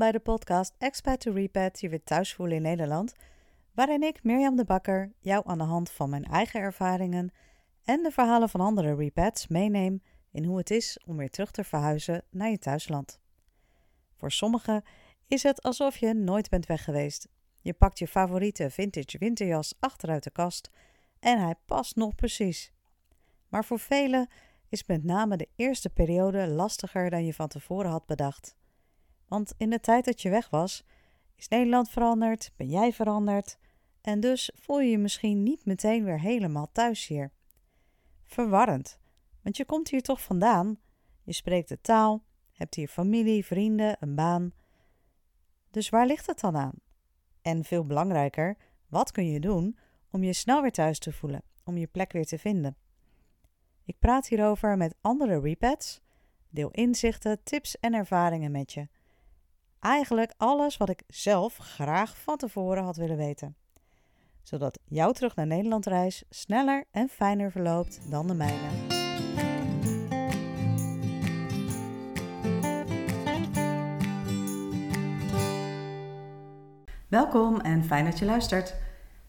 bij de podcast Expat to Repat, je weer thuis voelen in Nederland, waarin ik, Mirjam de Bakker, jou aan de hand van mijn eigen ervaringen en de verhalen van andere repats meeneem in hoe het is om weer terug te verhuizen naar je thuisland. Voor sommigen is het alsof je nooit bent weg geweest. Je pakt je favoriete vintage winterjas achteruit de kast en hij past nog precies. Maar voor velen is met name de eerste periode lastiger dan je van tevoren had bedacht. Want in de tijd dat je weg was, is Nederland veranderd, ben jij veranderd en dus voel je je misschien niet meteen weer helemaal thuis hier. Verwarrend, want je komt hier toch vandaan, je spreekt de taal, hebt hier familie, vrienden, een baan. Dus waar ligt het dan aan? En veel belangrijker, wat kun je doen om je snel weer thuis te voelen, om je plek weer te vinden? Ik praat hierover met andere repats, deel inzichten, tips en ervaringen met je. Eigenlijk alles wat ik zelf graag van tevoren had willen weten. Zodat jouw terug naar Nederland reis sneller en fijner verloopt dan de mijne. Welkom en fijn dat je luistert.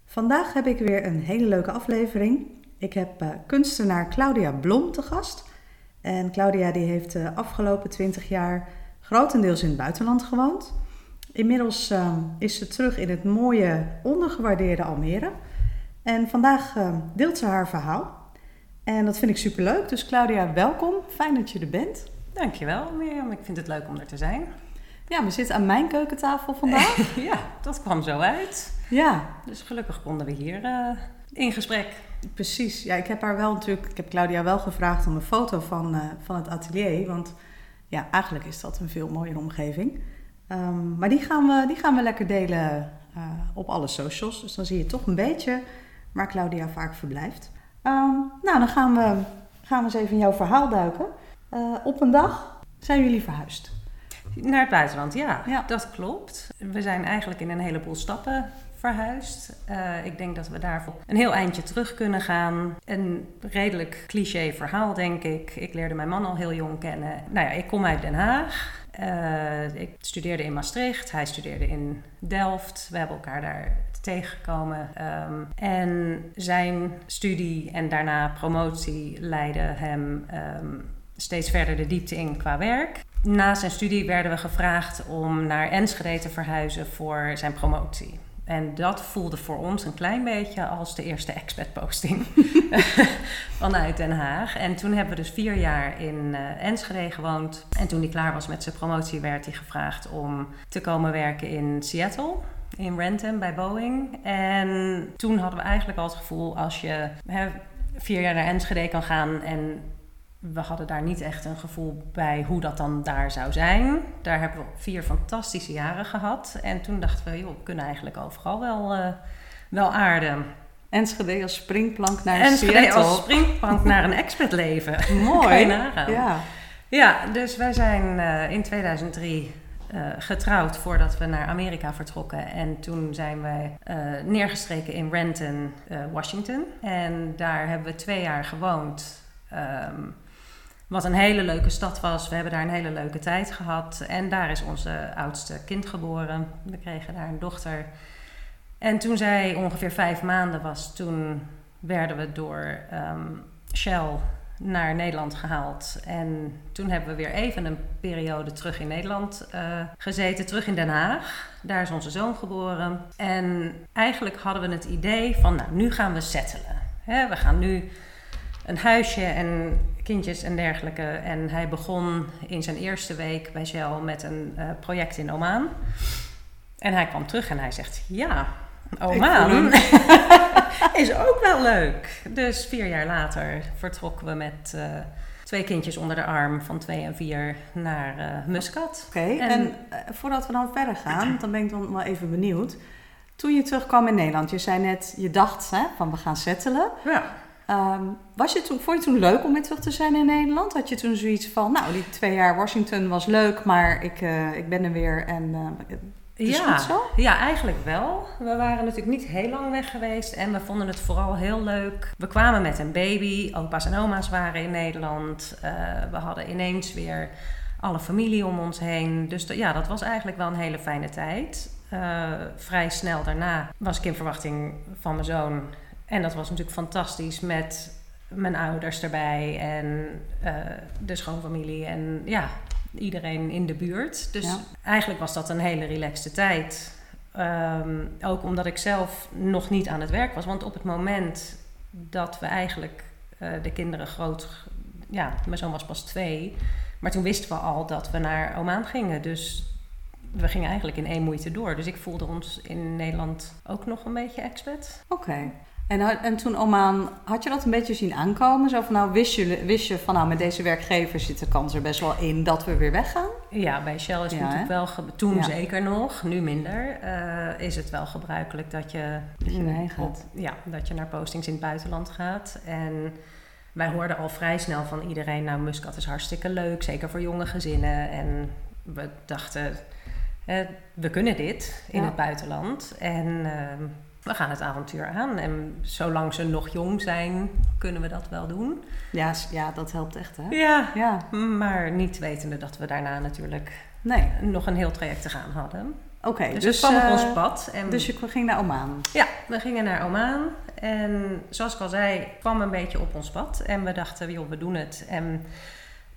Vandaag heb ik weer een hele leuke aflevering. Ik heb uh, kunstenaar Claudia Blom te gast. En Claudia die heeft de afgelopen 20 jaar grotendeels in het buitenland gewoond. Inmiddels uh, is ze terug in het mooie, ondergewaardeerde Almere. En vandaag uh, deelt ze haar verhaal. En dat vind ik superleuk. Dus Claudia, welkom. Fijn dat je er bent. Dankjewel Mirjam. Ik vind het leuk om er te zijn. Ja, we zitten aan mijn keukentafel vandaag. ja, dat kwam zo uit. Ja. Dus gelukkig konden we hier uh, in gesprek. Precies. Ja, ik heb haar wel natuurlijk, ik heb Claudia wel gevraagd om een foto van, uh, van het atelier. Want ja, eigenlijk is dat een veel mooiere omgeving. Um, maar die gaan, we, die gaan we lekker delen uh, op alle socials. Dus dan zie je toch een beetje waar Claudia vaak verblijft. Um, nou, dan gaan we, gaan we eens even in jouw verhaal duiken. Uh, op een dag zijn jullie verhuisd. Naar het buitenland, ja, ja. Dat klopt. We zijn eigenlijk in een heleboel stappen verhuisd. Uh, ik denk dat we daarvoor een heel eindje terug kunnen gaan. Een redelijk cliché verhaal, denk ik. Ik leerde mijn man al heel jong kennen. Nou ja, ik kom uit Den Haag. Uh, ik studeerde in Maastricht, hij studeerde in Delft. We hebben elkaar daar tegengekomen. Um, en zijn studie en daarna promotie leidde hem um, steeds verder de diepte in qua werk. Na zijn studie werden we gevraagd om naar Enschede te verhuizen voor zijn promotie. En dat voelde voor ons een klein beetje als de eerste expat-posting vanuit Den Haag. En toen hebben we dus vier jaar in uh, Enschede gewoond. En toen hij klaar was met zijn promotie, werd hij gevraagd om te komen werken in Seattle. In Renton bij Boeing. En toen hadden we eigenlijk al het gevoel: als je hè, vier jaar naar Enschede kan gaan en we hadden daar niet echt een gevoel bij hoe dat dan daar zou zijn. Daar hebben we vier fantastische jaren gehad. En toen dachten we, joh, we kunnen eigenlijk overal wel, uh, wel aarden. Enschede als springplank naar Enschede Seattle. als springplank naar een expertleven. Mooi. nagaan. Ja. ja, dus wij zijn uh, in 2003 uh, getrouwd voordat we naar Amerika vertrokken. En toen zijn wij neergestreken in Renton, Washington. En daar hebben we twee jaar gewoond. Um, wat een hele leuke stad was. We hebben daar een hele leuke tijd gehad. En daar is onze oudste kind geboren. We kregen daar een dochter. En toen zij ongeveer vijf maanden was, toen werden we door um, Shell naar Nederland gehaald. En toen hebben we weer even een periode terug in Nederland uh, gezeten, terug in Den Haag. Daar is onze zoon geboren. En eigenlijk hadden we het idee van, nou, nu gaan we settelen. We gaan nu een huisje en kindjes en dergelijke. En hij begon in zijn eerste week bij Shell met een uh, project in Oman. En hij kwam terug en hij zegt: Ja, Oman is ook wel leuk. Dus vier jaar later vertrokken we met uh, twee kindjes onder de arm van twee en vier naar uh, Muscat. Oké, okay, en, en voordat we dan verder gaan, dan ben ik dan wel even benieuwd. Toen je terugkwam in Nederland, je zei net, je dacht hè, van we gaan settelen. Ja. Um, was je toen, vond je het toen leuk om weer terug te zijn in Nederland? Had je toen zoiets van, nou, die twee jaar Washington was leuk, maar ik, uh, ik ben er weer en uh, is ja, goed zo? Ja, eigenlijk wel. We waren natuurlijk niet heel lang weg geweest en we vonden het vooral heel leuk. We kwamen met een baby, opa's en oma's waren in Nederland. Uh, we hadden ineens weer alle familie om ons heen. Dus ja, dat was eigenlijk wel een hele fijne tijd. Uh, vrij snel daarna was ik in verwachting van mijn zoon. En dat was natuurlijk fantastisch met mijn ouders erbij en uh, de schoonfamilie en ja, iedereen in de buurt. Dus eigenlijk was dat een hele relaxte tijd. Um, ook omdat ik zelf nog niet aan het werk was. Want op het moment dat we eigenlijk uh, de kinderen groot... Ja, mijn zoon was pas twee. Maar toen wisten we al dat we naar Oman gingen. Dus we gingen eigenlijk in één moeite door. Dus ik voelde ons in Nederland ook nog een beetje expat. Oké. En, en toen Oman, had je dat een beetje zien aankomen? Zo van nou, wist je, wist je van nou, met deze werkgever zit de kans er best wel in dat we weer weggaan? Ja, bij Shell is het natuurlijk wel, toen zeker nog, nu minder, uh, is het wel gebruikelijk dat je, dat je, gaat. ja, dat je naar postings in het buitenland gaat. En wij hoorden al vrij snel van iedereen, nou Muscat is hartstikke leuk, zeker voor jonge gezinnen. En we dachten, we kunnen dit in het buitenland. En uh, we gaan het avontuur aan. En zolang ze nog jong zijn, kunnen we dat wel doen. Ja, ja dat helpt echt, hè? Ja, ja. maar niet wetende dat we daarna natuurlijk nee. nog een heel traject te gaan hadden. Oké, dus, dus kwam op uh, ons pad. En, dus je ging naar Oman? Ja, we gingen naar Oman. En zoals ik al zei, kwam een beetje op ons pad. En we dachten, joh, we doen het. En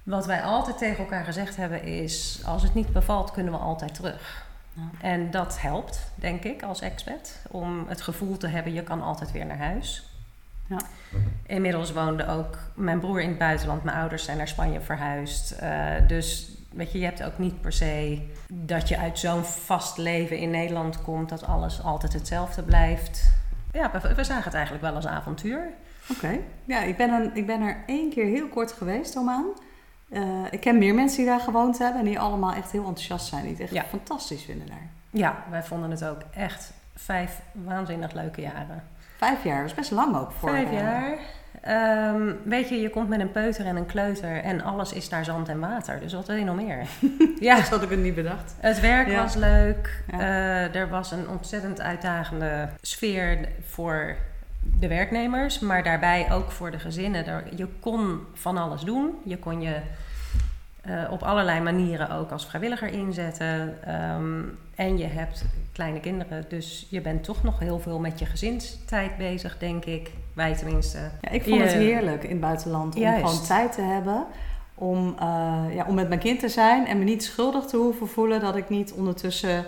wat wij altijd tegen elkaar gezegd hebben is... als het niet bevalt, kunnen we altijd terug. En dat helpt, denk ik, als expert. Om het gevoel te hebben, je kan altijd weer naar huis. Ja. Inmiddels woonde ook mijn broer in het buitenland. Mijn ouders zijn naar Spanje verhuisd. Uh, dus weet je, je hebt ook niet per se dat je uit zo'n vast leven in Nederland komt, dat alles altijd hetzelfde blijft. Ja, we, we zagen het eigenlijk wel als avontuur. Oké. Ja, ik ben, een, ik ben er één keer heel kort geweest, Oman. Uh, ik ken meer mensen die daar gewoond hebben en die allemaal echt heel enthousiast zijn. Die het echt fantastisch vinden daar. Ja, wij vonden het ook echt vijf waanzinnig leuke jaren. Vijf jaar, dat is best lang ook voor. Vijf jaar. Um, weet je, je komt met een peuter en een kleuter en alles is daar zand en water. Dus wat wil je nog meer? ja. Dat had ik het niet bedacht. Het werk was leuk. Ja. Uh, er was een ontzettend uitdagende sfeer voor de werknemers, maar daarbij ook voor de gezinnen. Je kon van alles doen. Je kon je uh, op allerlei manieren ook als vrijwilliger inzetten. Um, en je hebt kleine kinderen, dus je bent toch nog heel veel met je gezinstijd bezig, denk ik. Wij tenminste. Ja, ik vond het heerlijk in het buitenland om gewoon tijd te hebben. Om, uh, ja, om met mijn kind te zijn en me niet schuldig te hoeven voelen dat ik niet ondertussen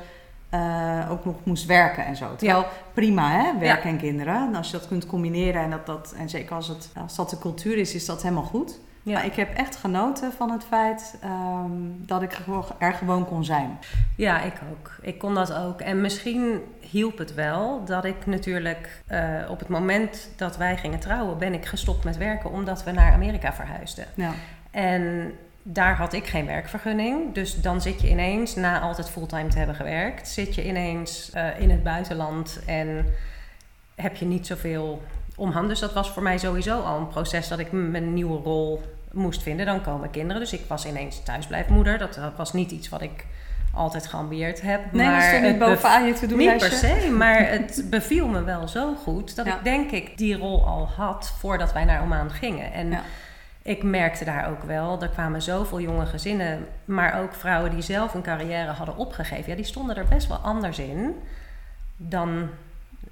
uh, ook nog moest werken en zo. Terwijl ja. prima, hè, werk en kinderen. als je dat kunt combineren en, dat, dat, en zeker als, het, als dat de cultuur is, is dat helemaal goed. Ja. Maar ik heb echt genoten van het feit um, dat ik er gewoon kon zijn. Ja, ik ook. Ik kon dat ook. En misschien hielp het wel dat ik natuurlijk uh, op het moment dat wij gingen trouwen, ben ik gestopt met werken omdat we naar Amerika verhuisden. Ja. En daar had ik geen werkvergunning. Dus dan zit je ineens, na altijd fulltime te hebben gewerkt, zit je ineens uh, in het buitenland en heb je niet zoveel om hand. Dus dat was voor mij sowieso al een proces dat ik mijn nieuwe rol moest vinden. Dan komen kinderen. Dus ik was ineens thuisblijfmoeder. Dat, dat was niet iets wat ik altijd geambieerd heb. Nee, maar dat niet bovenaan je te doen. Niet per se, maar het beviel me wel zo goed dat ik denk ik die rol al had voordat wij naar Oman gingen. En ja ik merkte daar ook wel, er kwamen zoveel jonge gezinnen, maar ook vrouwen die zelf een carrière hadden opgegeven. Ja, die stonden er best wel anders in dan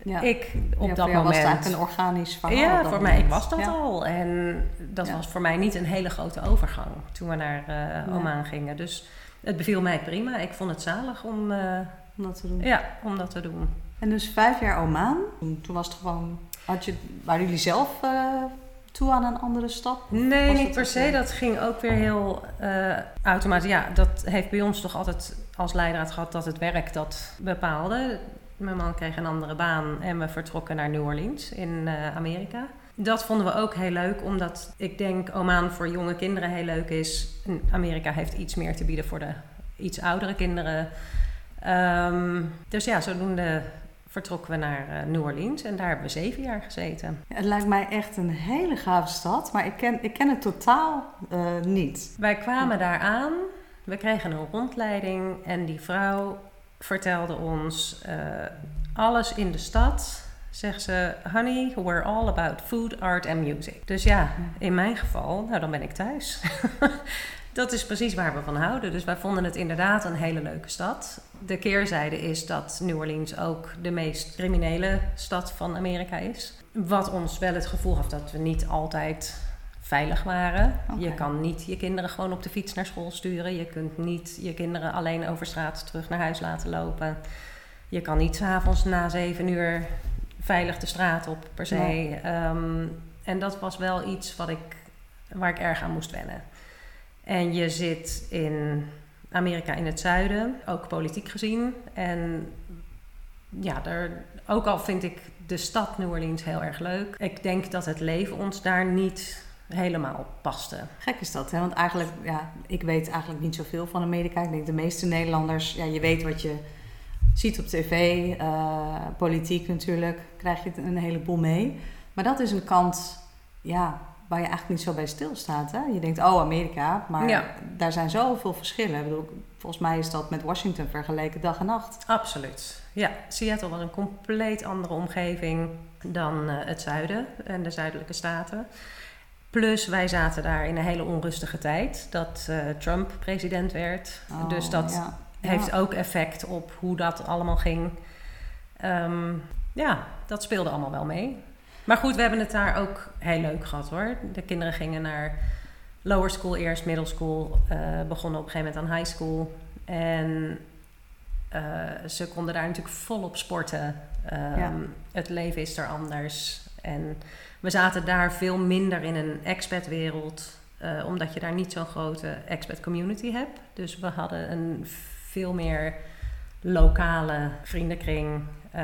ja. ik op ja, dat moment. was het eigenlijk een organisch verhaal. Ja, voor mij, ik was dat al. En dat was voor mij niet een hele grote overgang toen we naar uh, Oman gingen. Dus het beviel mij prima. Ik vond het zalig om, uh, om dat te doen. Ja, om dat te doen. En dus vijf jaar Oman. Toen was het gewoon, had je, waren jullie zelf uh, toe aan een andere stap? Nee, niet per se. Dat ging ook weer heel uh, automatisch. Ja, dat heeft bij ons toch altijd als leidraad gehad dat het werk dat bepaalde. Mijn man kreeg een andere baan en we vertrokken naar New Orleans in uh, Amerika. Dat vonden we ook heel leuk, omdat ik denk Oman voor jonge kinderen heel leuk is. Amerika heeft iets meer te bieden voor de iets oudere kinderen. Um, dus ja, zodoende vertrokken we naar uh, New Orleans en daar hebben we zeven jaar gezeten. Het lijkt mij echt een hele gave stad, maar ik ken, ik ken het totaal uh, niet. Wij kwamen daar aan, we kregen een rondleiding en die vrouw vertelde ons uh, alles in de stad. Zegt ze, honey, we're all about food, art and music. Dus ja, in mijn geval, nou dan ben ik thuis. Dat is precies waar we van houden. Dus wij vonden het inderdaad een hele leuke stad. De keerzijde is dat New Orleans ook de meest criminele stad van Amerika is. Wat ons wel het gevoel gaf dat we niet altijd veilig waren. Je kan niet je kinderen gewoon op de fiets naar school sturen. Je kunt niet je kinderen alleen over straat terug naar huis laten lopen. Je kan niet s'avonds na zeven uur veilig de straat op per se. Ehm, en dat was wel iets wat ik, waar ik erg aan moest wennen. En je zit in Amerika in het zuiden, ook politiek gezien. En ja, daar, ook al vind ik de stad New Orleans heel erg leuk. Ik denk dat het leven ons daar niet helemaal paste. Gek is dat, hè? Want eigenlijk, ja, ik weet eigenlijk niet zoveel van Amerika. Ik denk de meeste Nederlanders, ja, je weet wat je ziet op tv, uh, politiek natuurlijk, krijg je een heleboel mee. Maar dat is een kant, ja, waar je eigenlijk niet zo bij stilstaat. Hè? Je denkt, oh, Amerika, maar daar zijn zoveel verschillen. Ik bedoel, volgens mij is dat met Washington vergeleken dag en nacht. Absoluut. Ja, Seattle was een compleet andere omgeving dan uh, het zuiden en de zuidelijke staten. Plus, wij zaten daar in een hele onrustige tijd dat uh, Trump president werd. Oh, dus dat heeft ook effect op hoe dat allemaal ging. Um, ja, dat speelde allemaal wel mee. Maar goed, we hebben het daar ook heel leuk gehad hoor. De kinderen gingen naar lower school eerst, middle school. Uh, begonnen op een gegeven moment aan high school. En uh, ze konden daar natuurlijk volop sporten. Um, Het leven is er anders. En we zaten daar veel minder in een expat-wereld, uh, omdat je daar niet zo'n grote expat-community hebt. Dus we hadden een veel meer lokale vriendenkring. Uh,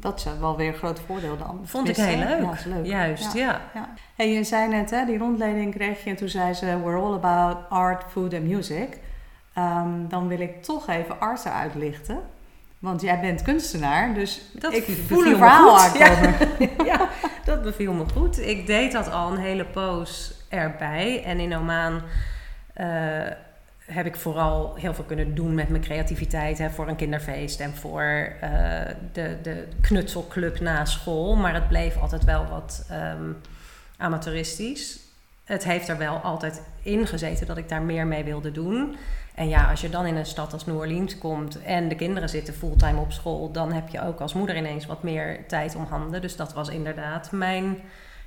dat is wel weer een groot voordeel dan. Vond ik heel leuk. Ja, leuk. Juist, ja. ja. Hey, je zei net, hè, die rondleiding kreeg je en toen zei ze... We're all about art, food and music. Um, dan wil ik toch even art eruit lichten. Want jij bent kunstenaar, dus dat ik voel een verhaal aankomen. Ja. ja, dat beviel me goed. Ik deed dat al een hele poos erbij. En in Oman uh, heb ik vooral heel veel kunnen doen met mijn creativiteit. Hè, voor een kinderfeest en voor uh, de, de knutselclub na school. Maar het bleef altijd wel wat um, amateuristisch. Het heeft er wel altijd in gezeten dat ik daar meer mee wilde doen. En ja, als je dan in een stad als New Orleans komt en de kinderen zitten fulltime op school, dan heb je ook als moeder ineens wat meer tijd om handen. Dus dat was inderdaad mijn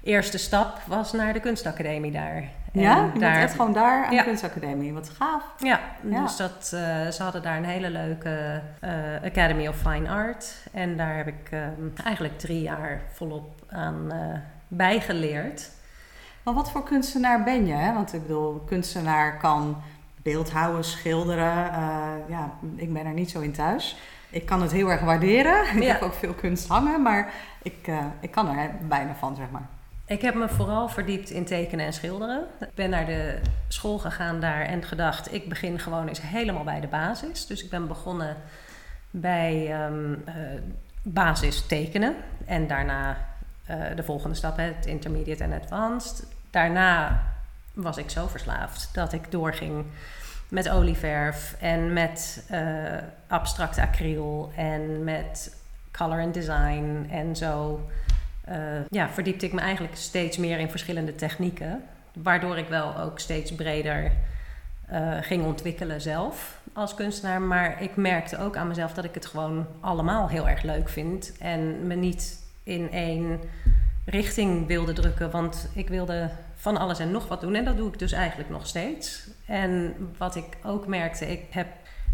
eerste stap was naar de kunstacademie daar. Ja, je daar, echt gewoon daar aan de kunstacademie. Wat gaaf. Ja, dus dat, uh, ze hadden daar een hele leuke uh, Academy of Fine Art. En daar heb ik uh, eigenlijk drie jaar volop aan uh, bijgeleerd. Maar wat voor kunstenaar ben je? Hè? Want ik bedoel, kunstenaar kan beeldhouden, schilderen. ja, ik ben er niet zo in thuis. Ik kan het heel erg waarderen. Ik heb ook veel kunst hangen, maar ik, ik kan er bijna van, zeg maar. Ik heb me vooral verdiept in tekenen en schilderen. Ik ben naar de school gegaan daar en gedacht, ik begin gewoon eens helemaal bij de basis. Dus ik ben begonnen bij um, basis tekenen en daarna uh, de volgende stap, het intermediate en advanced. Daarna was ik zo verslaafd dat ik doorging met olieverf en met uh, abstract acryl en met color and design en zo uh, ja, verdiepte ik me eigenlijk steeds meer in verschillende technieken. Waardoor ik wel ook steeds breder uh, ging ontwikkelen zelf als kunstenaar. Maar ik merkte ook aan mezelf dat ik het gewoon allemaal heel erg leuk vind. En me niet in één richting wilde drukken. Want ik wilde van alles en nog wat doen. En dat doe ik dus eigenlijk nog steeds. En wat ik ook merkte, ik heb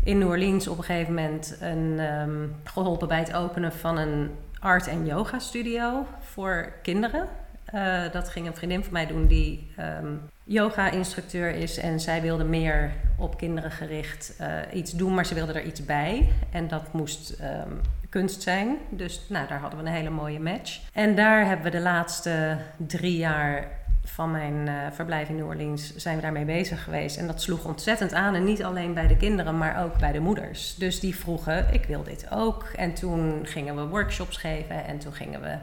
in New Orleans op een gegeven moment een, um, geholpen bij het openen van een art- en yoga studio voor kinderen. Uh, dat ging een vriendin van mij doen die um, yoga-instructeur is. En zij wilde meer op kinderen gericht uh, iets doen, maar ze wilde er iets bij. En dat moest um, kunst zijn. Dus nou, daar hadden we een hele mooie match. En daar hebben we de laatste drie jaar van mijn uh, verblijf in New Orleans zijn we daarmee bezig geweest. En dat sloeg ontzettend aan. En niet alleen bij de kinderen, maar ook bij de moeders. Dus die vroegen, ik wil dit ook. En toen gingen we workshops geven en toen gingen we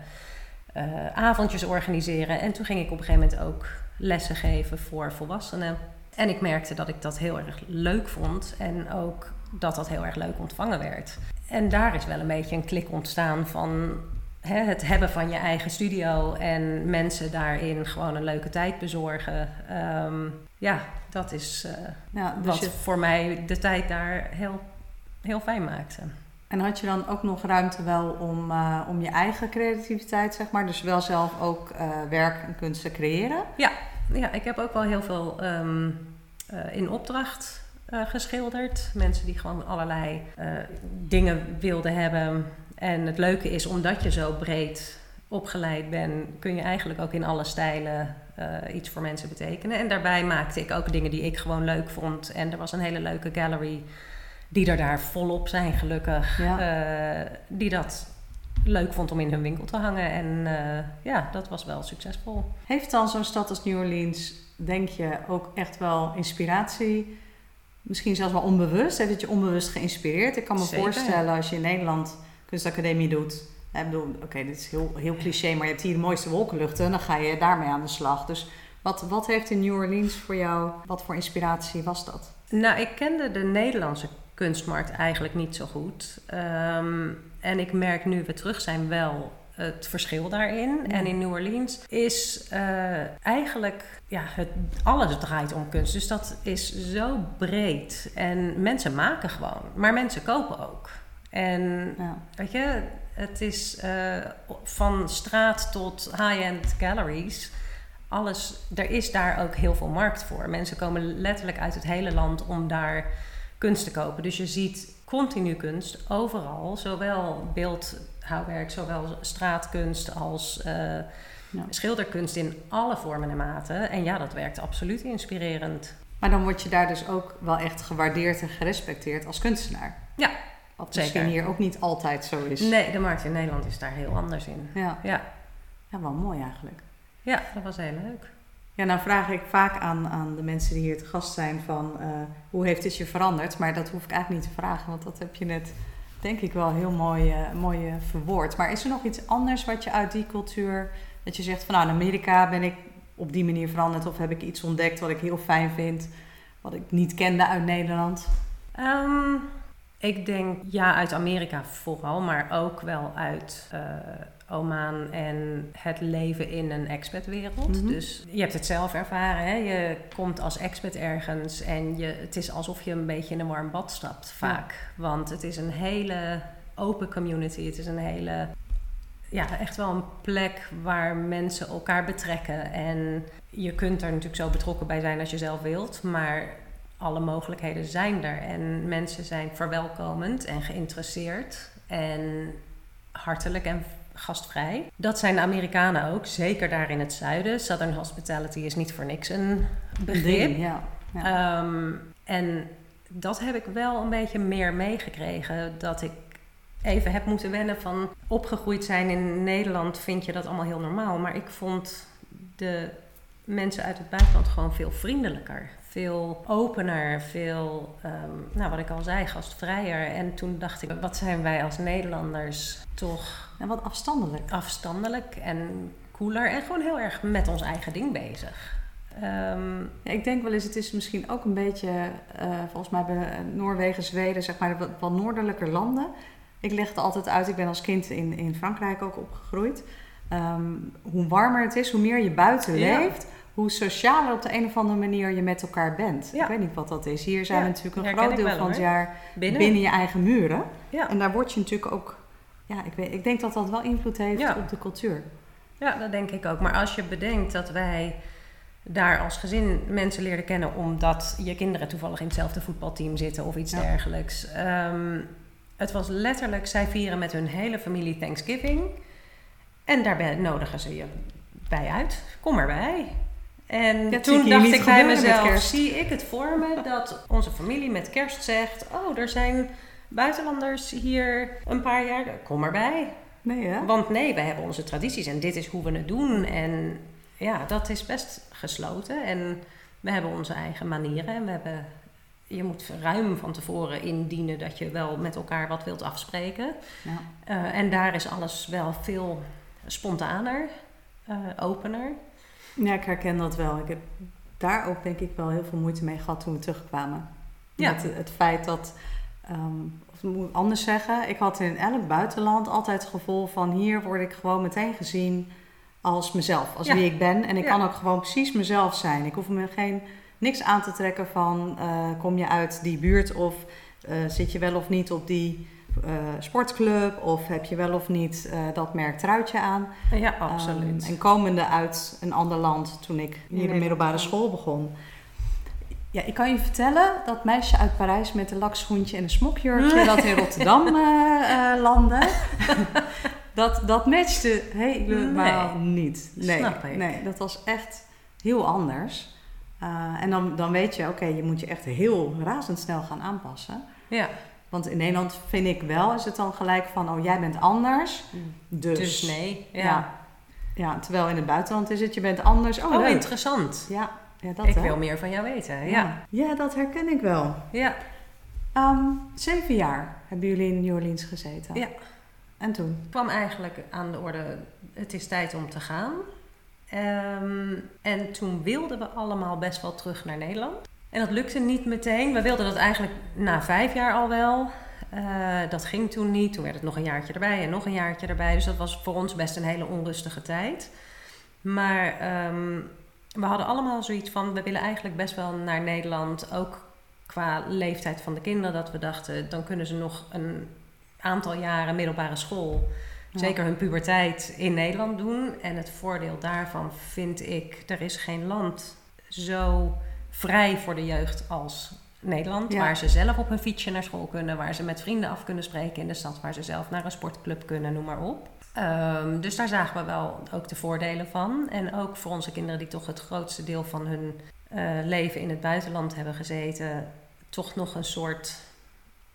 uh, avondjes organiseren. En toen ging ik op een gegeven moment ook lessen geven voor volwassenen. En ik merkte dat ik dat heel erg leuk vond. En ook dat dat heel erg leuk ontvangen werd. En daar is wel een beetje een klik ontstaan van hè, het hebben van je eigen studio en mensen daarin gewoon een leuke tijd bezorgen. Ehm, ja, dat is uh, ja, dus wat voor mij de tijd daar heel, heel fijn maakte. En had je dan ook nog ruimte wel om, uh, om je eigen creativiteit, zeg maar, dus wel zelf ook uh, werk en kunst te creëren? Ja, ja ik heb ook wel heel veel um, in opdracht geschilderd. Mensen die gewoon allerlei dingen wilden hebben. En het leuke is, omdat je zo breed opgeleid bent, kun je eigenlijk ook in alle stijlen iets voor mensen betekenen. En daarbij maakte ik ook dingen die ik gewoon leuk vond. En er was een hele leuke gallery die er daar volop zijn, gelukkig. Ja. Uh, die dat leuk vond om in hun winkel te hangen. En uh, ja, dat was wel succesvol. Heeft dan zo'n stad als New Orleans, denk je, ook echt wel inspiratie? Misschien zelfs wel onbewust. Heeft het je onbewust geïnspireerd? Ik kan me voorstellen als je in Nederland kunstacademie doet. Ik bedoel, oké, dit is heel, heel cliché, maar je hebt hier de mooiste wolkenluchten. Dan ga je daarmee aan de slag. Dus wat, wat heeft in New Orleans voor jou, wat voor inspiratie was dat? Nou, ik kende de Nederlandse kunstmarkt eigenlijk niet zo goed. Ehm, en ik merk nu we terug zijn wel het verschil daarin. En in New Orleans is uh, eigenlijk, ja, het, alles draait om kunst. Dus dat is zo breed. En mensen maken gewoon, maar mensen kopen ook. En ja. weet je, het is uh, van straat tot high-end galleries. Alles, er is daar ook heel veel markt voor. Mensen komen letterlijk uit het hele land om daar kunst te kopen. Dus je ziet continu kunst overal, zowel beeldhouwwerk, zowel straatkunst als uh, schilderkunst in alle vormen en maten. En ja, dat werkt absoluut inspirerend. Maar dan word je daar dus ook wel echt gewaardeerd en gerespecteerd als kunstenaar. Ja, Wat misschien hier ook niet altijd zo is. Nee, de markt in Nederland is daar heel anders in. Ja, ja. ja wel mooi eigenlijk. Ja, dat was heel leuk. Ja, nou vraag ik vaak aan, aan de mensen die hier te gast zijn van uh, hoe heeft dit je veranderd? Maar dat hoef ik eigenlijk niet te vragen, want dat heb je net denk ik wel heel mooi, uh, mooi uh, verwoord. Maar is er nog iets anders wat je uit die cultuur, dat je zegt van nou in Amerika ben ik op die manier veranderd of heb ik iets ontdekt wat ik heel fijn vind, wat ik niet kende uit Nederland? Um, ik denk ja uit Amerika vooral, maar ook wel uit Oman en het leven in een expatwereld. Mm Dus je hebt het zelf ervaren. Hè? Je komt als expat ergens en je, het is alsof je een beetje in een warm bad stapt vaak. Want het is een hele open community. Het is een hele, ja, echt wel een plek waar mensen elkaar betrekken. En je kunt er natuurlijk zo betrokken bij zijn als je zelf wilt. Maar alle mogelijkheden zijn er. En mensen zijn verwelkomend en geïnteresseerd. En hartelijk en gastvrij. Dat zijn de Amerikanen ook, zeker daar in het zuiden. Southern hospitality is niet voor niks een begrip. ja. Ehm, en dat heb ik wel een beetje meer meegekregen. Dat ik even heb moeten wennen van opgegroeid zijn in Nederland vind je dat allemaal heel normaal. Maar ik vond de mensen uit het buitenland gewoon veel vriendelijker. Veel opener, veel, ehm, nou wat ik al zei, gastvrijer. En toen dacht ik, wat zijn wij als Nederlanders toch... En wat afstandelijk. Afstandelijk en cooler en gewoon heel erg met ons eigen ding bezig. Um, ja, ik denk wel eens, het is misschien ook een beetje, uh, volgens mij bij Noorwegen, Zweden, zeg maar, wat, wat noordelijker landen. Ik leg het altijd uit, ik ben als kind in, in Frankrijk ook opgegroeid. Um, hoe warmer het is, hoe meer je buiten leeft, hoe socialer op de een of andere manier je met elkaar bent. Ik weet niet wat dat is. Hier zijn we natuurlijk een groot deel van het jaar binnen. je eigen muren. En daar word je natuurlijk ook... Ja, ik, weet, ik denk dat dat wel invloed heeft op de cultuur. Ja, dat denk ik ook. Maar als je bedenkt dat wij daar als gezin mensen leerden kennen... omdat je kinderen toevallig in hetzelfde voetbalteam zitten of iets dergelijks... Um, het was letterlijk, zij vieren met hun hele familie Thanksgiving... En daar nodigen ze je bij uit. Kom erbij. En toen dacht ik bij mezelf, zie ik het voor me dat onze familie met kerst zegt... oh, er zijn buitenlanders hier een paar jaar, kom erbij. Nee, hè? Want nee, we hebben onze tradities en dit is hoe we het doen. En ja, dat is best gesloten. En we hebben onze eigen manieren. En we hebben, je moet ruim van tevoren indienen dat je wel met elkaar wat wilt afspreken. Ja. Uh, en daar is alles wel veel spontaner, uh, opener. Ja, ik herken dat wel. Ik heb daar ook denk ik wel heel veel moeite mee gehad toen we terugkwamen. Ja. Met het, feit dat Um, of moet anders zeggen, ik had in elk buitenland altijd het gevoel van hier word ik gewoon meteen gezien als mezelf, als wie ik ben. En ik kan ook gewoon precies mezelf zijn. Ik hoef me geen, niks aan te trekken van uh, kom je uit die buurt of uh, zit je wel of niet op die uh, sportclub of heb je wel of niet dat merk truitje aan. Ja, absoluut. Um, en komende uit een ander land toen ik hier de middelbare school begon ja, ik kan je vertellen, dat meisje uit Parijs met een lakschoentje en een smokjurkje dat in Rotterdam uh, landde, dat, dat matchte helemaal nee. niet. Nee, Snap ik. nee, dat was echt heel anders. Uh, en dan, dan weet je, oké, je moet je echt heel razendsnel gaan aanpassen. Ja. Want in Nederland vind ik wel, is het dan gelijk van, oh, jij bent anders. Dus, dus nee. Ja. ja. ja. terwijl in het buitenland is het, je bent anders. Oh, oh interessant. Ja, ja, dat, ik wil meer van jou weten. Ja. ja, dat herken ik wel. Ja. Um, zeven jaar hebben jullie in New Orleans gezeten. Ja. En toen? Het kwam eigenlijk aan de orde, het is tijd om te gaan. Um, en toen wilden we allemaal best wel terug naar Nederland. En dat lukte niet meteen. We wilden dat eigenlijk na vijf jaar al wel. Uh, dat ging toen niet. Toen werd het nog een jaartje erbij en nog een jaartje erbij. Dus dat was voor ons best een hele onrustige tijd. Maar um, we hadden allemaal zoiets van, we willen eigenlijk best wel naar Nederland, ook qua leeftijd van de kinderen, dat we dachten, dan kunnen ze nog een aantal jaren middelbare school, zeker hun puberteit, in Nederland doen. En het voordeel daarvan vind ik, er is geen land zo vrij voor de jeugd als Nederland. Waar ze zelf op hun fietsje naar school kunnen, waar ze met vrienden af kunnen spreken in de stad, waar ze zelf naar een sportclub kunnen, noem maar op. Um, dus daar zagen we wel ook de voordelen van. En ook voor onze kinderen die toch het grootste deel van hun uh, leven in het buitenland hebben gezeten, toch nog een soort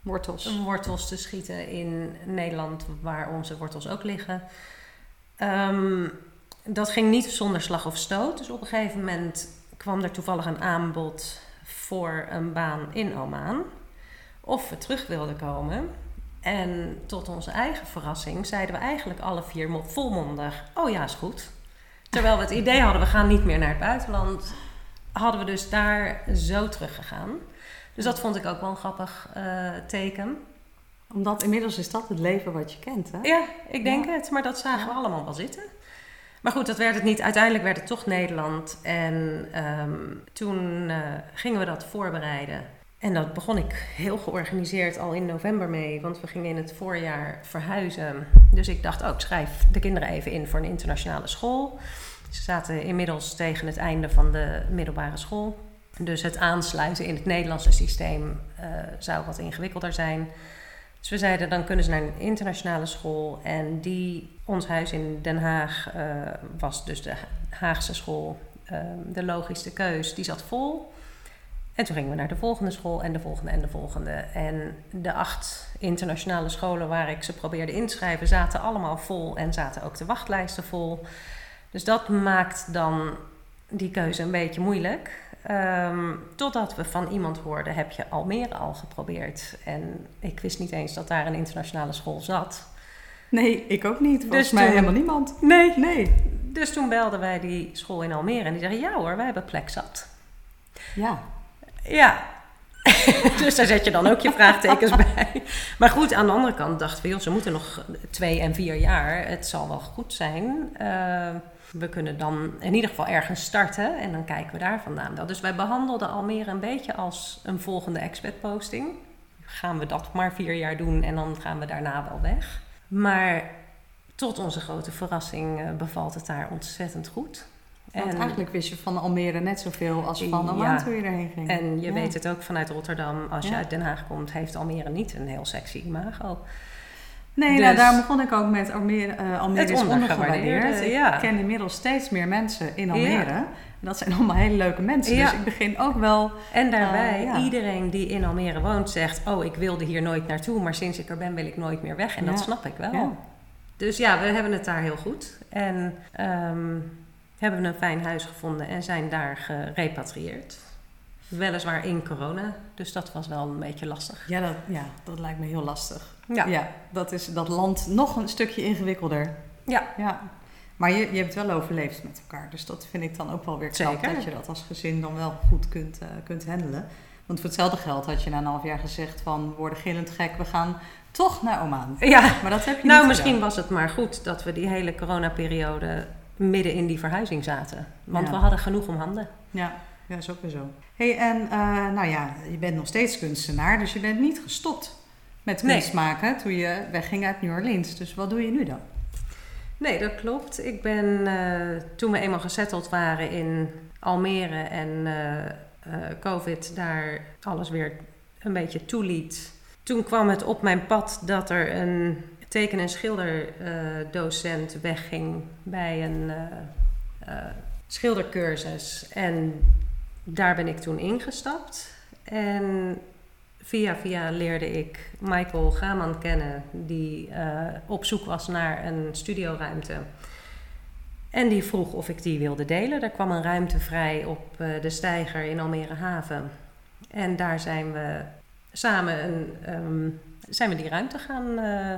wortels, wortels te schieten in Nederland, waar onze wortels ook liggen. Um, dat ging niet zonder slag of stoot. Dus op een gegeven moment kwam er toevallig een aanbod voor een baan in Oman. Of we terug wilden komen. En tot onze eigen verrassing zeiden we eigenlijk alle vier volmondig: Oh ja, is goed. Terwijl we het idee hadden, we gaan niet meer naar het buitenland, hadden we dus daar zo teruggegaan. Dus dat vond ik ook wel een grappig uh, teken. Omdat inmiddels is dat het leven wat je kent, hè? Ja, ik denk het. Maar dat zagen we allemaal wel zitten. Maar goed, dat werd het niet. Uiteindelijk werd het toch Nederland. En um, toen uh, gingen we dat voorbereiden. En dat begon ik heel georganiseerd al in november mee, want we gingen in het voorjaar verhuizen. Dus ik dacht ook, oh, schrijf de kinderen even in voor een internationale school. Ze zaten inmiddels tegen het einde van de middelbare school. Dus het aansluiten in het Nederlandse systeem uh, zou wat ingewikkelder zijn. Dus we zeiden, dan kunnen ze naar een internationale school. En die, ons huis in Den Haag uh, was dus de Haagse school, uh, de logische keus. Die zat vol. En toen gingen we naar de volgende school en de volgende en de volgende. En de acht internationale scholen waar ik ze probeerde in te schrijven, zaten allemaal vol en zaten ook de wachtlijsten vol. Dus dat maakt dan die keuze een beetje moeilijk. Um, totdat we van iemand hoorden: heb je Almere al geprobeerd? En ik wist niet eens dat daar een internationale school zat. Nee, ik ook niet. Volgens dus mij helemaal niemand. Nee. nee. Dus toen belden wij die school in Almere en die zeggen: ja hoor, wij hebben plek zat. Ja. Ja. dus daar zet je dan ook je vraagtekens bij. Maar goed, aan de andere kant dachten we, joh, ze moeten nog twee en vier jaar. Het zal wel goed zijn. Uh, we kunnen dan in ieder geval ergens starten en dan kijken we daar vandaan wel. Dus wij behandelden Almere een beetje als een volgende expat posting. Gaan we dat maar vier jaar doen en dan gaan we daarna wel weg. Maar tot onze grote verrassing uh, bevalt het daar ontzettend goed. Want eigenlijk wist je van Almere net zoveel als van Oman toen je erheen ging. En je weet het ook vanuit Rotterdam. Als je uit Den Haag komt, heeft Almere niet een heel sexy imago. Nee, nou, dus, daar begon ik ook met Almere, uh, Almere is ondergewaardeerd. Ik ken inmiddels steeds meer mensen in Almere. Dat zijn allemaal hele leuke mensen. Dus ik begin ook wel... En daarbij, uh, iedereen die in Almere woont zegt... oh, ik wilde hier nooit naartoe, maar sinds ik er ben wil ik nooit meer weg. En dat snap ik wel. Dus ja, we hebben het daar heel goed. En... Um, hebben we een fijn huis gevonden en zijn daar gerepatrieerd. Weliswaar in corona, dus dat was wel een beetje lastig. Ja, dat, ja, dat lijkt me heel lastig. Ja. ja dat is dat land nog een stukje ingewikkelder. Ja. ja. Maar je, je hebt wel overleefd met elkaar, dus dat vind ik dan ook wel weer knap. Zeker. Dat je dat als gezin dan wel goed kunt, uh, kunt handelen. Want voor hetzelfde geld had je na een half jaar gezegd van... we worden gillend gek, we gaan toch naar Oman. Ja, maar dat heb je Nou, misschien was het maar goed dat we die hele coronaperiode midden in die verhuizing zaten. Want we hadden genoeg om handen. Ja, ja is ook weer zo. Hey, en uh, nou ja, je bent nog steeds kunstenaar, dus je bent niet gestopt met kunst maken toen je wegging uit New Orleans. Dus wat doe je nu dan? Nee, dat klopt. Ik ben uh, toen we eenmaal gesetteld waren in Almere en uh, COVID daar alles weer een beetje toeliet. Toen kwam het op mijn pad dat er een teken- en schilderdocent wegging bij een schildercursus. En daar ben ik toen ingestapt. En via via leerde ik Michael Gaman kennen, die uh, op zoek was naar een studioruimte. En die vroeg of ik die wilde delen. Er kwam een ruimte vrij op uh, de Steiger in Almere Haven. En daar zijn we samen een, um, zijn we die ruimte gaan uh,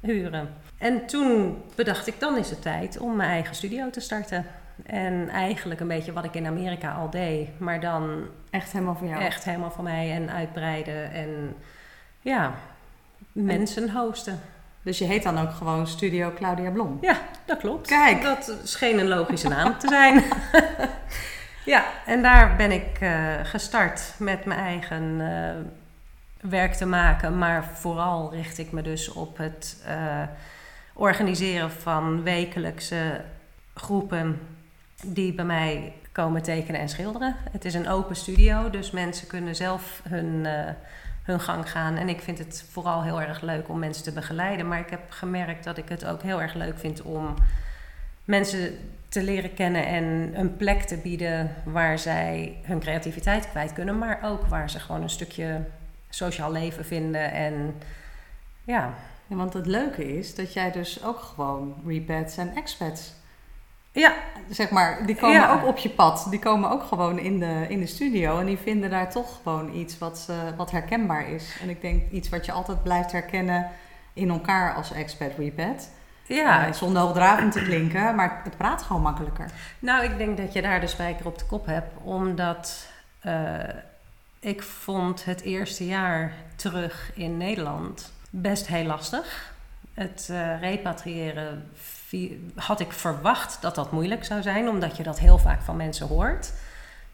huren. En toen bedacht ik, dan is het tijd om mijn eigen studio te starten. En eigenlijk een beetje wat ik in Amerika al deed, maar dan... Echt helemaal van jou? Echt helemaal van mij en uitbreiden en ja, mensen hosten. Dus je heet dan ook gewoon Studio Claudia Blom? Ja, dat klopt. Kijk! Dat scheen een logische naam te zijn. ja, en daar ben ik uh, gestart met mijn eigen uh, werk te maken. Maar vooral richt ik me dus op het uh, organiseren van wekelijkse groepen die bij mij komen tekenen en schilderen. Het is een open studio, dus mensen kunnen zelf hun, uh, hun gang gaan. En ik vind het vooral heel erg leuk om mensen te begeleiden. Maar ik heb gemerkt dat ik het ook heel erg leuk vind om mensen te leren kennen en een plek te bieden waar zij hun creativiteit kwijt kunnen, maar ook waar ze gewoon een stukje sociaal leven vinden en ja. want het leuke is dat jij dus ook gewoon repats en expats ja. Zeg maar, die komen ook op je pad. Die komen ook gewoon in de, in de studio. En die vinden daar toch gewoon iets wat, wat herkenbaar is. En ik denk iets wat je altijd blijft herkennen in elkaar als expert repet. Ja. Uh, zonder hoogdravend te klinken, maar het praat gewoon makkelijker. Nou, ik denk dat je daar de spijker op de kop hebt. Omdat uh, ik vond het eerste jaar terug in Nederland best heel lastig. Het uh, repatriëren had ik verwacht dat dat moeilijk zou zijn, omdat je dat heel vaak van mensen hoort.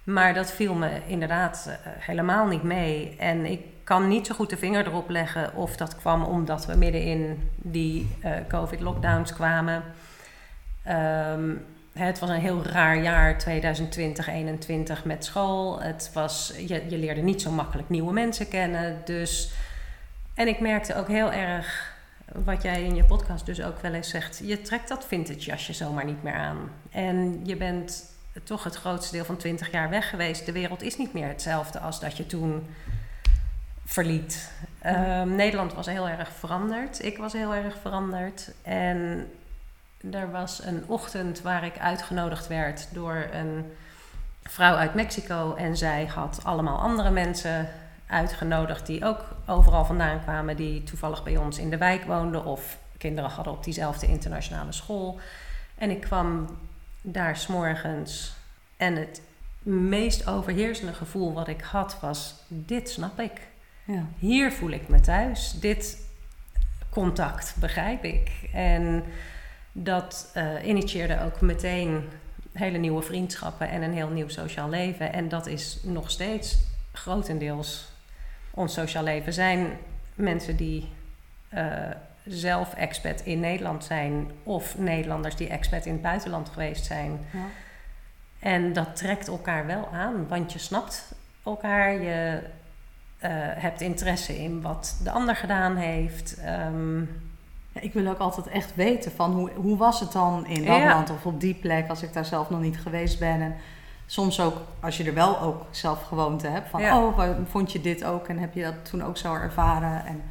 Maar dat viel me inderdaad uh, helemaal niet mee. En ik kan niet zo goed de vinger erop leggen of dat kwam omdat we midden in die uh, COVID-lockdowns kwamen. Um, het was een heel raar jaar, 2020, 2021 met school. Het was, je, je leerde niet zo makkelijk nieuwe mensen kennen. Dus, en ik merkte ook heel erg wat jij in je podcast dus ook wel eens zegt, je trekt dat vintage jasje zomaar niet meer aan. En je bent toch het grootste deel van 20 jaar weg geweest. De wereld is niet meer hetzelfde als dat je toen verliet. Ehm, Nederland was heel erg veranderd. Ik was heel erg veranderd. En er was een ochtend waar ik uitgenodigd werd door een vrouw uit Mexico. En zij had allemaal andere mensen uitgenodigd die ook overal vandaan kwamen, die toevallig bij ons in de wijk woonden of kinderen hadden op diezelfde internationale school. En ik kwam daar s'morgens en het meest overheersende gevoel wat ik had was: dit snap ik. Ja. Hier voel ik me thuis. Dit contact begrijp ik. En dat uh, initieerde ook meteen hele nieuwe vriendschappen en een heel nieuw sociaal leven. En dat is nog steeds grotendeels ons sociaal leven zijn mensen die uh, zelf expat in Nederland zijn of Nederlanders die expat in het buitenland geweest zijn. Ja. En dat trekt elkaar wel aan, want je snapt elkaar, je uh, hebt interesse in wat de ander gedaan heeft. Um, ja, ik wil ook altijd echt weten van hoe, hoe was het dan in dat land of op die plek als ik daar zelf nog niet geweest ben. En soms ook, als je er wel ook zelf gewoonte hebt, van oh, vond je dit ook en heb je dat toen ook zo ervaren? En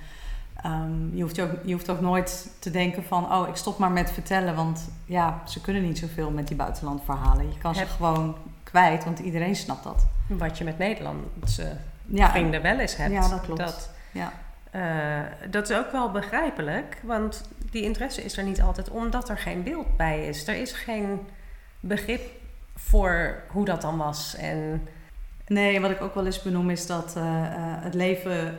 um, je, hoeft ook, je hoeft ook nooit te denken van oh, ik stop maar met vertellen, want ja, ze kunnen niet zoveel met die buitenlandverhalen. Je kan ze gewoon kwijt, want iedereen snapt dat. Wat je met Nederlandse ja. vrienden wel eens hebt. Ja, dat klopt. Dat, ja. Uh, dat is ook wel begrijpelijk, want die interesse is er niet altijd omdat er geen beeld bij is. Er is geen begrip voor hoe dat dan was. En Nee, wat ik ook wel eens benoem is dat uh, het leven,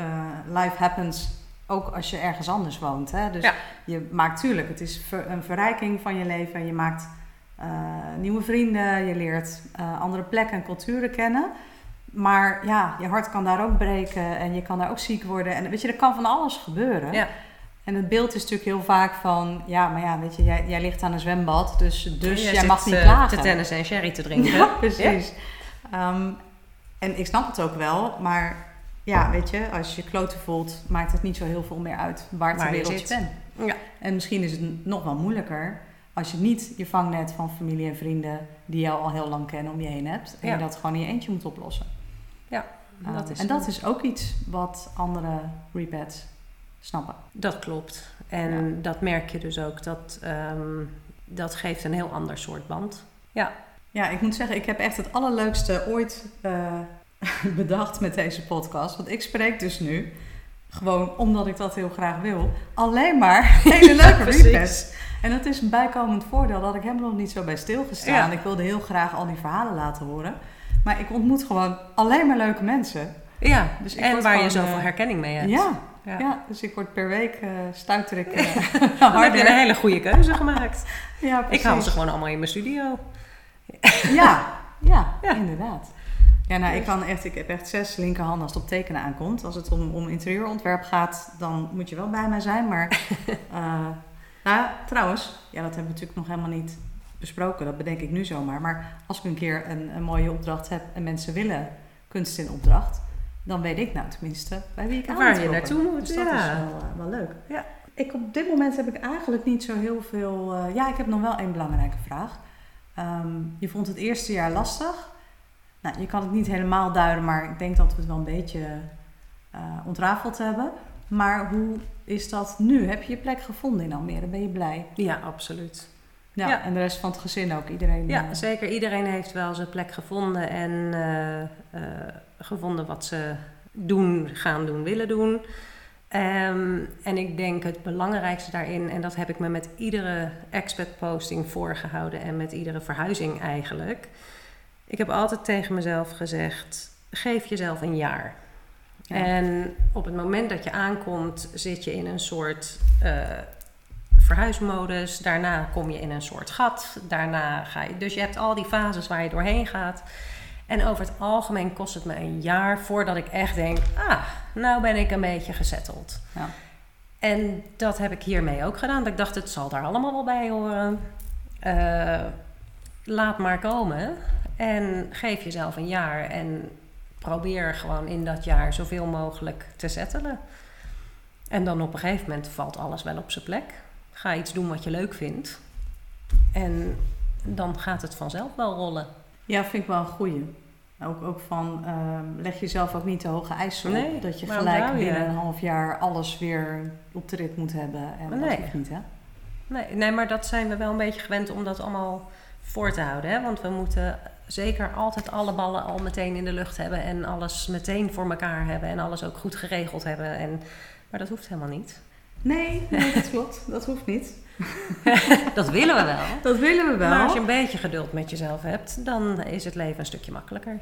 life happens ook als je ergens anders woont. Hè? Dus je maakt tuurlijk, het is een verrijking van je leven. Je maakt nieuwe vrienden, je leert andere plekken en culturen kennen. Maar ja, je hart kan daar ook breken en je kan daar ook ziek worden. En weet je, er kan van alles gebeuren. Ja. En het beeld is natuurlijk heel vaak van, ja, maar ja, weet je, jij, jij ligt aan een zwembad, dus, dus jij, mag niet uh, klagen. te tennis en sherry te drinken. Ja, precies. Ehm, en ik snap het ook wel, maar ja, weet je, als je kloten voelt, maakt het niet zo heel veel meer uit waar ter wereld je, bent. Ja. En misschien is het nog wel moeilijker als je niet je vangnet van familie en vrienden die jou al heel lang kennen om je heen hebt. En je dat gewoon in je eentje moet oplossen. Ja, dat ehm, is En dat is ook iets wat andere repads snappen. Dat klopt. En dat merk je dus ook. Dat, ehm, dat geeft een heel ander soort band. Ja. Ja, ik moet zeggen, ik heb echt het allerleukste ooit uh, bedacht met deze podcast. Want ik spreek dus nu, gewoon omdat ik dat heel graag wil, alleen maar hele leuke ja, En dat is een bijkomend voordeel dat ik helemaal nog niet zo bij stilgestaan. Ik wilde heel graag al die verhalen laten horen. Maar ik ontmoet gewoon alleen maar leuke mensen. Ja, dus en waar je zoveel uh, herkenning mee hebt. Ja, ja. dus ik word per week uh, stuiter ik uh, heb je een hele goede keuze gemaakt. ja, precies. Ik haal ze gewoon allemaal in mijn studio. ja, ja, inderdaad. Ja, nou, ik, kan echt, ik heb echt zes linkerhanden als het op tekenen aankomt. Als het om, om interieurontwerp gaat, dan moet je wel bij mij zijn. Maar uh, nou, trouwens, ja, dat hebben we natuurlijk nog helemaal niet besproken. Dat bedenk ik nu zomaar. Maar als ik een keer een, een mooie opdracht heb en mensen willen kunst in opdracht, dan weet ik nou tenminste bij wie ik aan Waar je naartoe moet. Dus dat is wel, uh, wel leuk. Ja. Ik, op dit moment heb ik eigenlijk niet zo heel veel... Uh, ja, ik heb nog wel één belangrijke vraag. Um, je vond het eerste jaar lastig. Nou, je kan het niet helemaal duiden, maar ik denk dat we het wel een beetje uh, ontrafeld hebben. Maar hoe is dat nu? Heb je je plek gevonden in Almere? Ben je blij? Ja, absoluut. Ja, ja, en de rest van het gezin ook. Iedereen. Ja, zeker. Iedereen heeft wel zijn plek gevonden en uh, gevonden wat ze doen, gaan doen, willen doen. Um, en ik denk het belangrijkste daarin, en dat heb ik me met iedere expat posting voorgehouden en met iedere verhuizing eigenlijk. Ik heb altijd tegen mezelf gezegd: geef jezelf een jaar. En op het moment dat je aankomt, zit je in een soort verhuismodus. Daarna kom je in een soort gat. Daarna ga je. Dus je hebt al die fases waar je doorheen gaat. En over het algemeen kost het me een jaar voordat ik echt denk: ah, nou ben ik een beetje gezetteld. Ja. En dat heb ik hiermee ook gedaan. Dat ik dacht, het zal daar allemaal wel bij horen. Uh, laat maar komen. En geef jezelf een jaar. En probeer gewoon in dat jaar zoveel mogelijk te settelen. En dan op een gegeven moment valt alles wel op zijn plek. Ga iets doen wat je leuk vindt. En dan gaat het vanzelf wel rollen. Ja, vind ik wel een goeie. Ook, ook van, uh, leg jezelf ook niet te hoge eisen op. dat je gelijk binnen een half jaar alles weer op de rit moet hebben. En nee. dat hoeft niet, hè? Nee, nee, maar dat zijn we wel een beetje gewend om dat allemaal voor te houden. Hè? Want we moeten zeker altijd alle ballen al meteen in de lucht hebben. En alles meteen voor elkaar hebben. En alles ook goed geregeld hebben. En, maar dat hoeft helemaal niet. Nee, nee dat klopt. Dat hoeft niet. dat willen we wel. Dat willen we wel. Maar als je een beetje geduld met jezelf hebt, dan is het leven een stukje makkelijker.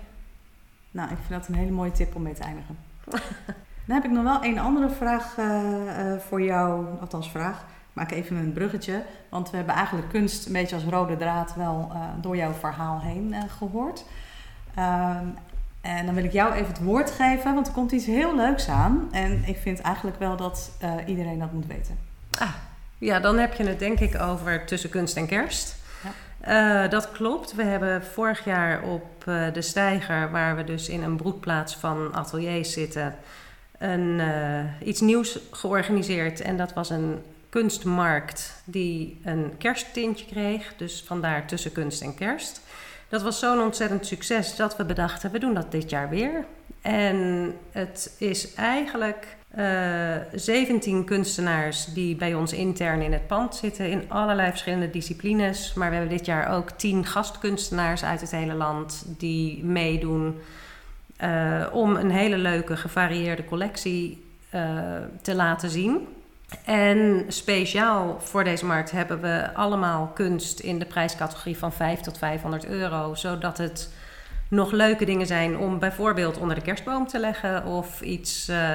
Nou, ik vind dat een hele mooie tip om mee te eindigen. dan heb ik nog wel een andere vraag uh, voor jou, althans vraag. Maak even een bruggetje, want we hebben eigenlijk kunst een beetje als rode draad wel uh, door jouw verhaal heen gehoord. En dan wil ik jou even het woord geven, want er komt iets heel leuks aan. En ik vind eigenlijk wel dat iedereen dat moet weten. Ah, ja, dan heb je het denk ik over tussen kunst en kerst. Ja. Uh, dat klopt. We hebben vorig jaar op uh, de Steiger, waar we dus in een broedplaats van ateliers zitten, een, iets nieuws georganiseerd. En dat was een kunstmarkt die een kersttintje kreeg. Dus vandaar tussen kunst en kerst. Dat was zo'n ontzettend succes dat we bedachten, we doen dat dit jaar weer. En het is eigenlijk uh, eh, 17 kunstenaars die bij ons intern in het pand zitten in allerlei verschillende disciplines. Maar we hebben dit jaar ook 10 gastkunstenaars uit het hele land die meedoen uh, om een hele leuke gevarieerde collectie uh, te laten zien. En speciaal voor deze markt hebben we allemaal kunst in de prijscategorie van 5 tot 500 euro, zodat het nog leuke dingen zijn om bijvoorbeeld onder de kerstboom te leggen of iets uh,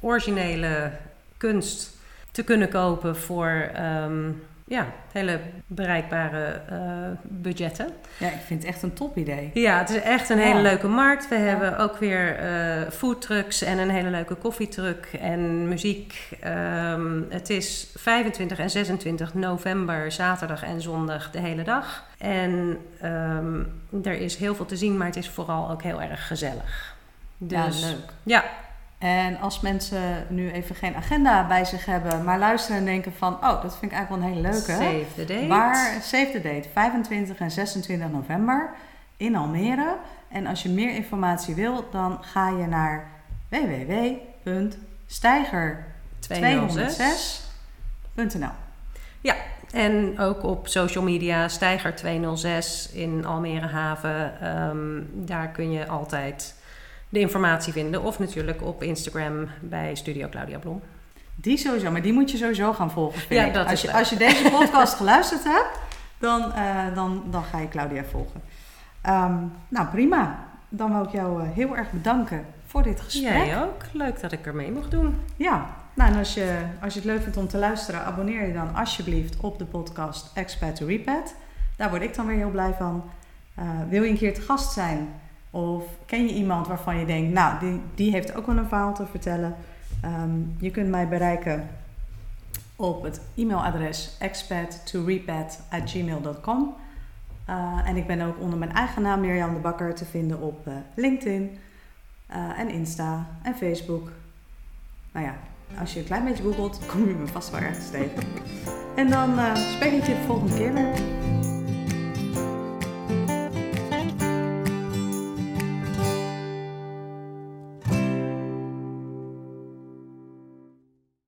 originele kunst te kunnen kopen voor ehm, ja, hele bereikbare uh, budgetten. Ja, ik vind het echt een top idee. Ja, het is echt een hele leuke markt. We hebben ook weer uh, foodtrucks en een hele leuke koffietruck en muziek. Um, het is 25 en 26 november, zaterdag en zondag de hele dag. En um, er is heel veel te zien, maar het is vooral ook heel erg gezellig. Dus, ja, leuk. Ja, en als mensen nu even geen agenda bij zich hebben, maar luisteren en denken van, oh, dat vind ik eigenlijk wel een hele leuke. Save the date. Waar, save the date, 25 en 26 november in Almere. En als je meer informatie wil, dan ga je naar www.steiger206.nl Ja, en ook op social media, Steiger206 in Almere Haven. Um, daar kun je altijd de informatie vinden. Of natuurlijk op Instagram bij Studio Claudia Blom. Die sowieso, maar die moet je sowieso gaan volgen. ja, dat als, je, als je deze podcast geluisterd hebt, dan, uh, dan, dan ga je Claudia volgen. Um, nou, prima. Dan wil ik jou uh, heel erg bedanken voor dit gesprek. Jij ook. Leuk dat ik er mee mocht doen. Ja. Nou, en als je, als je het leuk vindt om te luisteren, abonneer je dan alsjeblieft op de podcast Expat to Repat. Daar word ik dan weer heel blij van. Uh, wil je een keer te gast zijn? Of ken je iemand waarvan je denkt, nou, die, die heeft ook wel een verhaal te vertellen. Um, je kunt mij bereiken op het e-mailadres expat2repat@gmail.com. Uh, en ik ben ook onder mijn eigen naam Mirjam de Bakker te vinden op uh, LinkedIn uh, en Insta en Facebook. Nou ja, als je een klein beetje googelt, kom je me vast wel ergens tegen. En dan spreek ik je de volgende keer weer.